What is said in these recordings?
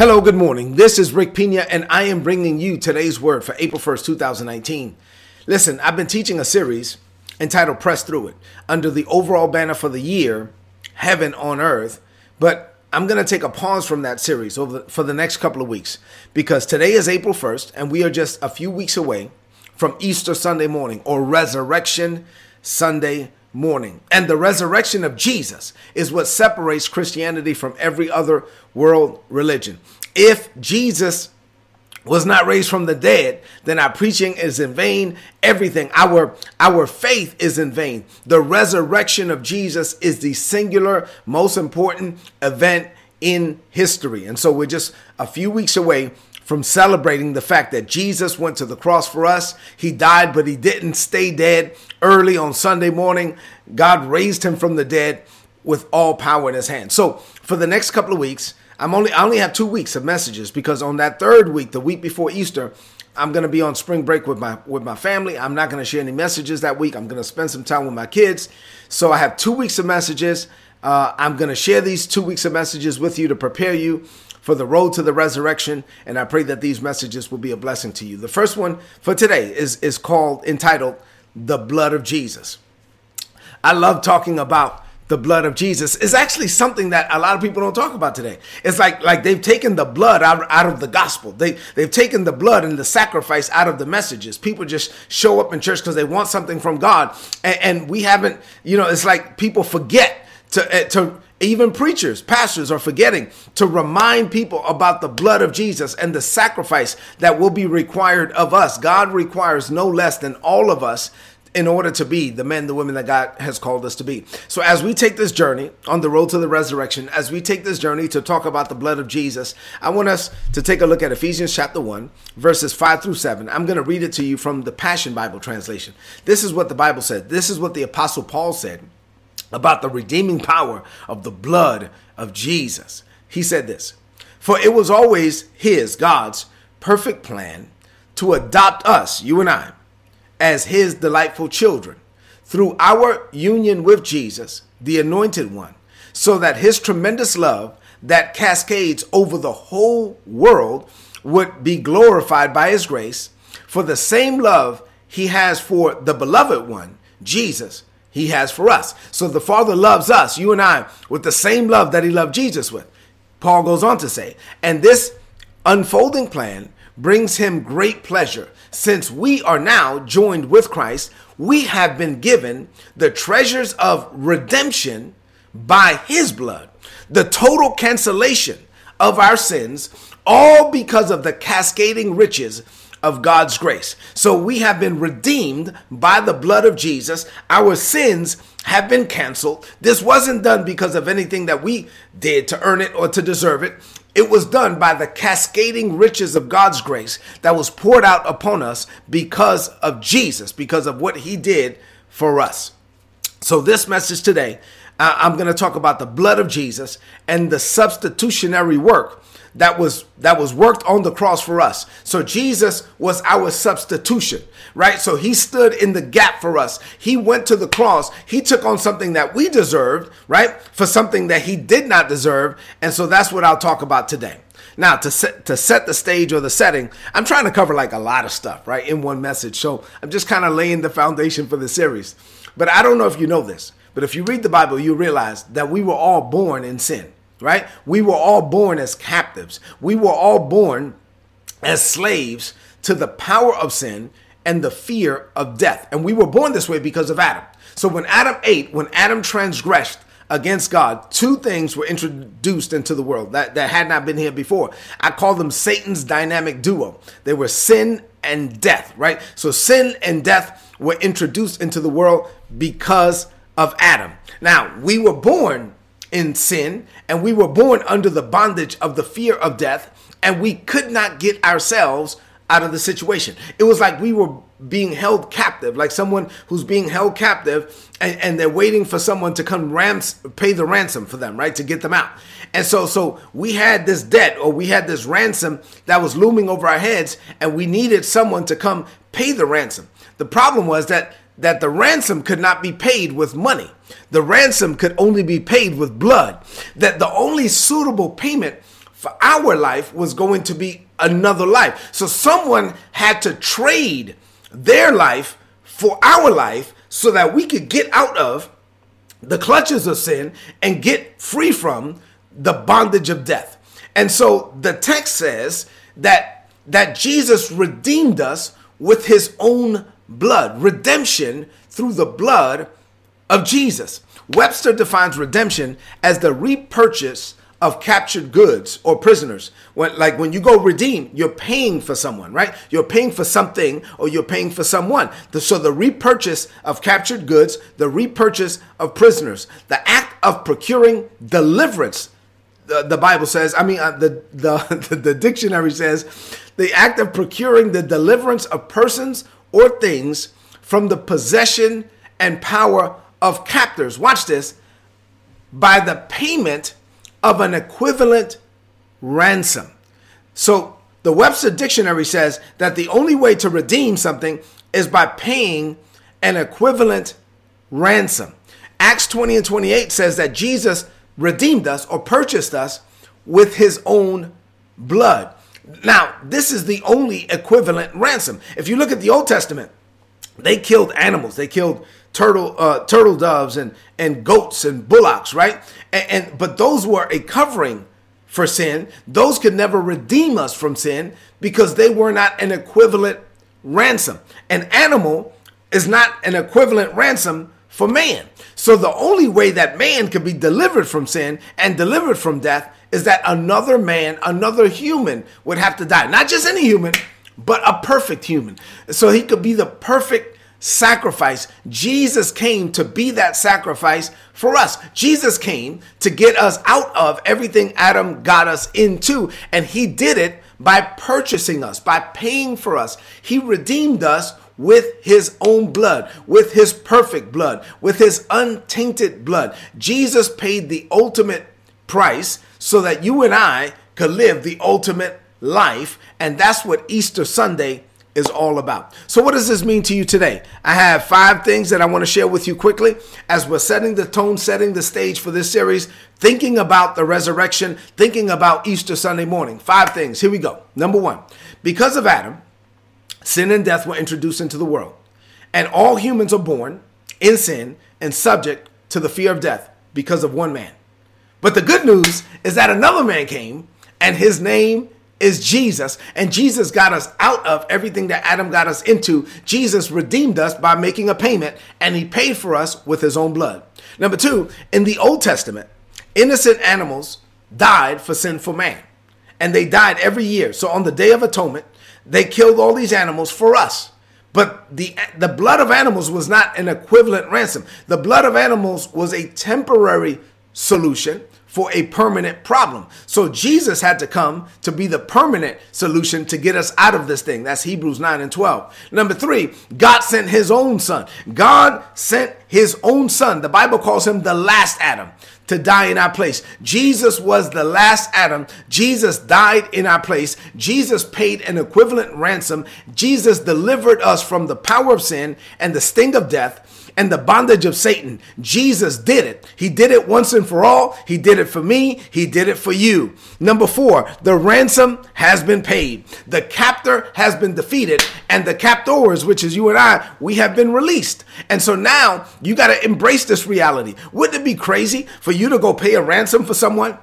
Hello, good morning. This is Rick Pina, and I am bringing you today's word for April 1st, 2019. Listen, I've been teaching a series entitled Press Through It under the overall banner for the year, Heaven on Earth. But I'm going to take a pause from that series over for the next couple of weeks because today is April 1st, and we are just a few weeks away from Easter Sunday morning or Resurrection Sunday morning. And the resurrection of Jesus is what separates Christianity from every other world religion. If Jesus was not raised from the dead, then our preaching is in vain. Everything, our our faith is in vain. The resurrection of Jesus is the singular most important event in history. And so we're just a few weeks away from celebrating the fact that Jesus went to the cross for us. He died, but he didn't stay dead. Early on Sunday morning, God raised him from the dead with all power in his hand. So for the next couple of weeks, I'm only I only have two weeks of messages because on that third week, the week before Easter, I'm gonna be on spring break with my with my family. I'm not gonna share any messages that week. I'm gonna spend some time with my kids. So I have two weeks of messages. Uh, I'm gonna share these two weeks of messages with you to prepare you for the road to the resurrection. And I pray that these messages will be a blessing to you. The first one for today is, is called, entitled, The Blood of Jesus. I love talking about the blood of Jesus is actually something that a lot of people don't talk about today. It's like like they've taken the blood out, out of the gospel. They they've taken the blood and the sacrifice out of the messages. People just show up in church because they want something from God, and, and, we haven't. You know, it's like people forget to eh, to even preachers, pastors are forgetting to remind people about the blood of Jesus and the sacrifice that will be required of us. God requires no less than all of us in order to be the men, the women that God has called us to be. So, as we take this journey on the road to the resurrection, as we take this journey to talk about the blood of Jesus, I want us to take a look at Ephesians chapter 1, verses 5 through 7. I'm going to read it to you from the Passion Bible translation. This is what the Bible said. This is what the Apostle Paul said about the redeeming power of the blood of Jesus. He said this For it was always His, God's, perfect plan to adopt us, you and I, as His delightful children through our union with Jesus, the Anointed One, so that His tremendous love that cascades over the whole world would be glorified by His grace for the same love He has for the beloved one, Jesus he has for us. So the Father loves us, you and I, with the same love that he loved Jesus with. Paul goes on to say, and this unfolding plan brings him great pleasure. Since we are now joined with Christ, we have been given the treasures of redemption by his blood, the total cancellation of our sins, all because of the cascading riches of God's grace. So we have been redeemed by the blood of Jesus. Our sins have been canceled. This wasn't done because of anything that we did to earn it or to deserve it. It was done by the cascading riches of God's grace that was poured out upon us because of Jesus, because of what he did for us. So, this message today, I'm going to talk about the blood of Jesus and the substitutionary work that was that was worked on the cross for us. So Jesus was our substitution, right? So he stood in the gap for us. He went to the cross. He took on something that we deserved, right? For something that he did not deserve. And so that's what I'll talk about today. Now, to set to set the stage or the setting, I'm trying to cover like a lot of stuff, right, in one message. So I'm just kind of laying the foundation for the series. But I don't know if you know this, but if you read the Bible, you realize that we were all born in sin right? We were all born as captives. We were all born as slaves to the power of sin and the fear of death. And we were born this way because of Adam. So when Adam ate, when Adam transgressed against God, two things were introduced into the world that, that had not been here before. I call them Satan's dynamic duo. They were sin and death, right? So sin and death were introduced into the world because of Adam. Now, we were born in sin, and we were born under the bondage of the fear of death, and we could not get ourselves out of the situation. It was like we were being held captive, like someone who's being held captive and, and, they're waiting for someone to come rams pay the ransom for them, right? To get them out. And so so we had this debt or we had this ransom that was looming over our heads and we needed someone to come pay the ransom. The problem was that that the ransom could not be paid with money. The ransom could only be paid with blood. That the only suitable payment for our life was going to be another life. So someone had to trade their life for our life so that we could get out of the clutches of sin and get free from the bondage of death. And so the text says that that Jesus redeemed us with his own blood, redemption through the blood of Jesus. Webster defines redemption as the repurchase of captured goods or prisoners. When, like when you go redeem, you're paying for someone, right? You're paying for something or you're paying for someone. The, so the repurchase of captured goods, the repurchase of prisoners, the act of procuring deliverance. The, the Bible says, I mean, uh, the, the, the dictionary says, the act of procuring the deliverance of persons or things from the possession and power of captors. Watch this. By the payment of an equivalent ransom. So the Webster Dictionary says that the only way to redeem something is by paying an equivalent ransom. Acts 20 and 28 says that Jesus redeemed us or purchased us with his own blood. Now, this is the only equivalent ransom. If you look at the Old Testament, they killed animals. They killed turtle uh, turtle doves and and goats and bullocks, right? And, and but those were a covering for sin. Those could never redeem us from sin because they were not an equivalent ransom. An animal is not an equivalent ransom for man. So the only way that man can be delivered from sin and delivered from death is that another man, another human would have to die. Not just any human, but a perfect human. So he could be the perfect sacrifice. Jesus came to be that sacrifice for us. Jesus came to get us out of everything Adam got us into, and he did it by purchasing us, by paying for us. He redeemed us with his own blood, with his perfect blood, with his untainted blood. Jesus paid the ultimate price so that you and I could live the ultimate life, and that's what Easter Sunday is all about. So, what does this mean to you today? I have five things that I want to share with you quickly as we're setting the tone, setting the stage for this series, thinking about the resurrection, thinking about Easter Sunday morning. Five things. Here we go. Number one, because of Adam, sin and death were introduced into the world, and all humans are born in sin and subject to the fear of death because of one man. But the good news is that another man came, and his name is Jesus. And Jesus got us out of everything that Adam got us into. Jesus redeemed us by making a payment, and he paid for us with his own blood. Number two, in the Old Testament, innocent animals died for sinful man. And they died every year. So on the Day of Atonement, they killed all these animals for us. But the, the blood of animals was not an equivalent ransom. The blood of animals was a temporary solution for a permanent problem. So Jesus had to come to be the permanent solution to get us out of this thing. That's Hebrews 9 and 12. Number three, God sent his own son. God sent his own son. The Bible calls him the last Adam to die in our place. Jesus was the last Adam. Jesus died in our place. Jesus paid an equivalent ransom. Jesus delivered us from the power of sin and the sting of death and the bondage of Satan. Jesus did it. He did it once and for all. He did it for me. He did it for you. Number four, the ransom has been paid. The captor has been defeated, and the captors, which is you and I, we have been released. And so now you got to embrace this reality. Wouldn't it be crazy for you to go pay a ransom for someone?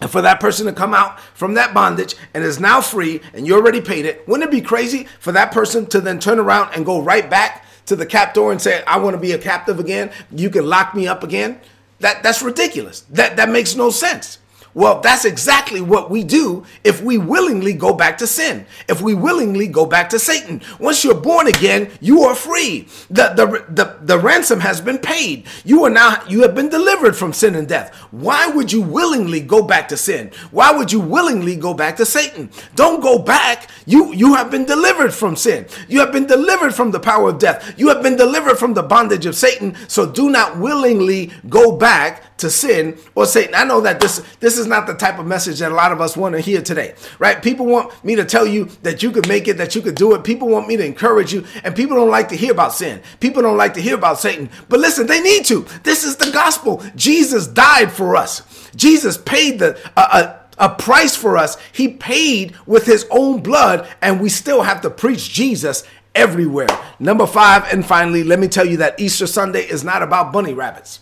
and for that person to come out from that bondage and is now free and you already paid it, wouldn't it be crazy for that person to then turn around and go right back to the captor and say, I want to be a captive again, you can lock me up again. That, that's ridiculous. That, that makes no sense. Well, that's exactly what we do if we willingly go back to sin, if we willingly go back to Satan. Once you're born again, you are free. The, the, the, the ransom has been paid. You are now, you have been delivered from sin and death. Why would you willingly go back to sin? Why would you willingly go back to Satan? Don't go back. You, you have been delivered from sin. You have been delivered from the power of death. You have been delivered from the bondage of Satan. So do not willingly go back to sin or Satan. I know that this this is not the type of message that a lot of us want to hear today, right? People want me to tell you that you could make it, that you could do it. People want me to encourage you, and people don't like to hear about sin. People don't like to hear about Satan. But listen, they need to. This is the gospel. Jesus died for us. Jesus paid the uh, uh, a price for us. He paid with his own blood, and we still have to preach Jesus everywhere. Number five, and finally, let me tell you that Easter Sunday is not about bunny rabbits.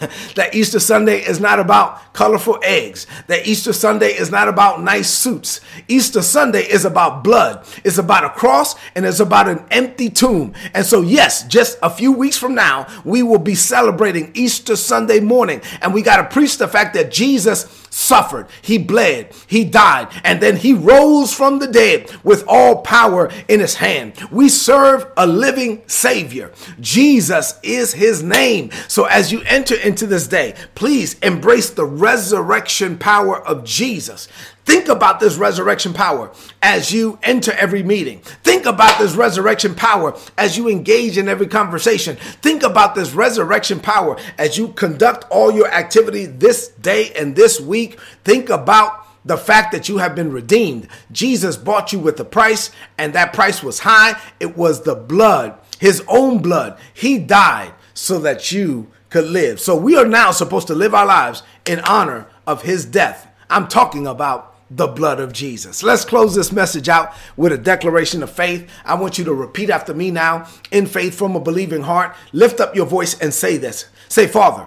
that Easter Sunday is not about colorful eggs. That Easter Sunday is not about nice suits. Easter Sunday is about blood. It's about a cross and it's about an empty tomb. And so, yes, just a few weeks from now, we will be celebrating Easter Sunday morning. And we got to preach the fact that Jesus suffered, he bled, he died, and then he rose from the dead with all power in his hand. We serve a living Savior. Jesus is his name. So as you enter into this day, please embrace the resurrection power of Jesus. Think about this resurrection power as you enter every meeting. Think about this resurrection power as you engage in every conversation. Think about this resurrection power as you conduct all your activity this day and this week. Think about the fact that you have been redeemed. Jesus bought you with a price, and that price was high. It was the blood, his own blood. He died so that you could live. So we are now supposed to live our lives in honor of his death. I'm talking about the blood of Jesus. Let's close this message out with a declaration of faith. I want you to repeat after me now in faith from a believing heart. Lift up your voice and say this. Say, Father,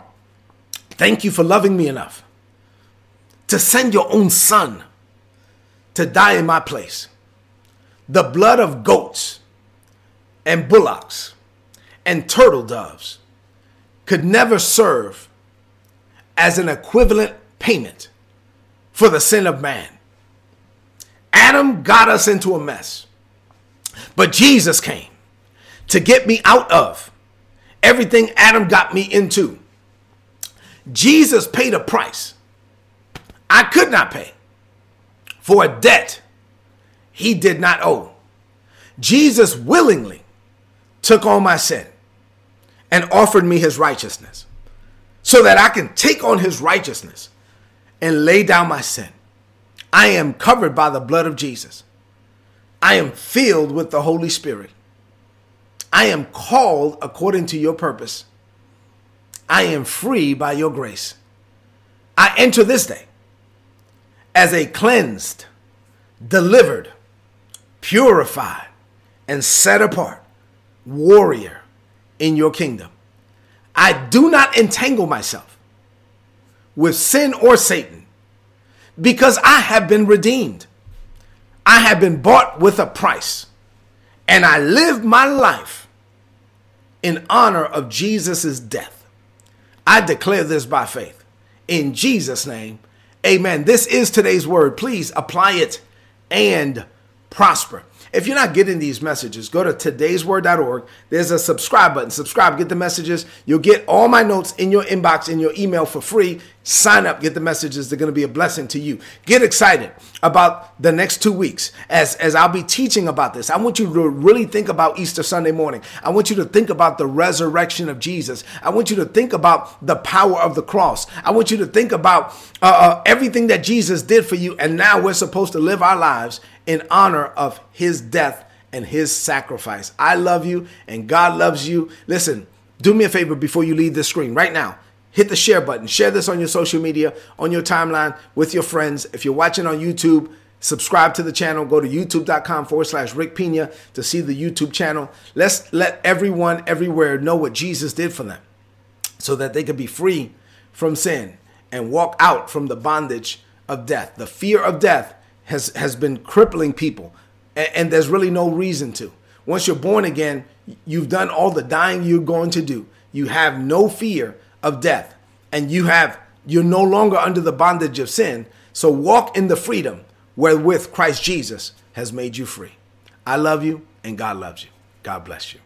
thank you for loving me enough to send your own son to die in my place. The blood of goats and bullocks and turtle doves could never serve as an equivalent payment for the sin of man. Adam got us into a mess. But Jesus came to get me out of everything Adam got me into. Jesus paid a price I could not pay for a debt he did not owe. Jesus willingly took on my sin and offered me his righteousness so that I can take on his righteousness and lay down my sin. I am covered by the blood of Jesus. I am filled with the Holy Spirit. I am called according to your purpose. I am free by your grace. I enter this day as a cleansed, delivered, purified, and set apart warrior in your kingdom. I do not entangle myself with sin or Satan because I have been redeemed. I have been bought with a price. And I live my life in honor of Jesus' death. I declare this by faith. In Jesus' name, amen. This is today's word. Please apply it and prosper. If you're not getting these messages, go to today'sword.org. There's a subscribe button. Subscribe, get the messages. You'll get all my notes in your inbox, in your email for free. Sign up, get the messages. They're going to be a blessing to you. Get excited about the next two weeks as, as I'll be teaching about this. I want you to really think about Easter Sunday morning. I want you to think about the resurrection of Jesus. I want you to think about the power of the cross. I want you to think about uh, uh, everything that Jesus did for you. And now we're supposed to live our lives in honor of his death and his sacrifice. I love you and God loves you. Listen, do me a favor before you leave this screen right now. Hit the share button. Share this on your social media, on your timeline with your friends. If you're watching on YouTube, subscribe to the channel. Go to youtube.com forward slash Rick Pina to see the YouTube channel. Let's let everyone everywhere know what Jesus did for them so that they could be free from sin and walk out from the bondage of death. The fear of death has has been crippling people, and, and there's really no reason to. Once you're born again, you've done all the dying you're going to do. You have no fear of death, and you have you're no longer under the bondage of sin. So walk in the freedom wherewith Christ Jesus has made you free. I love you, and God loves you. God bless you.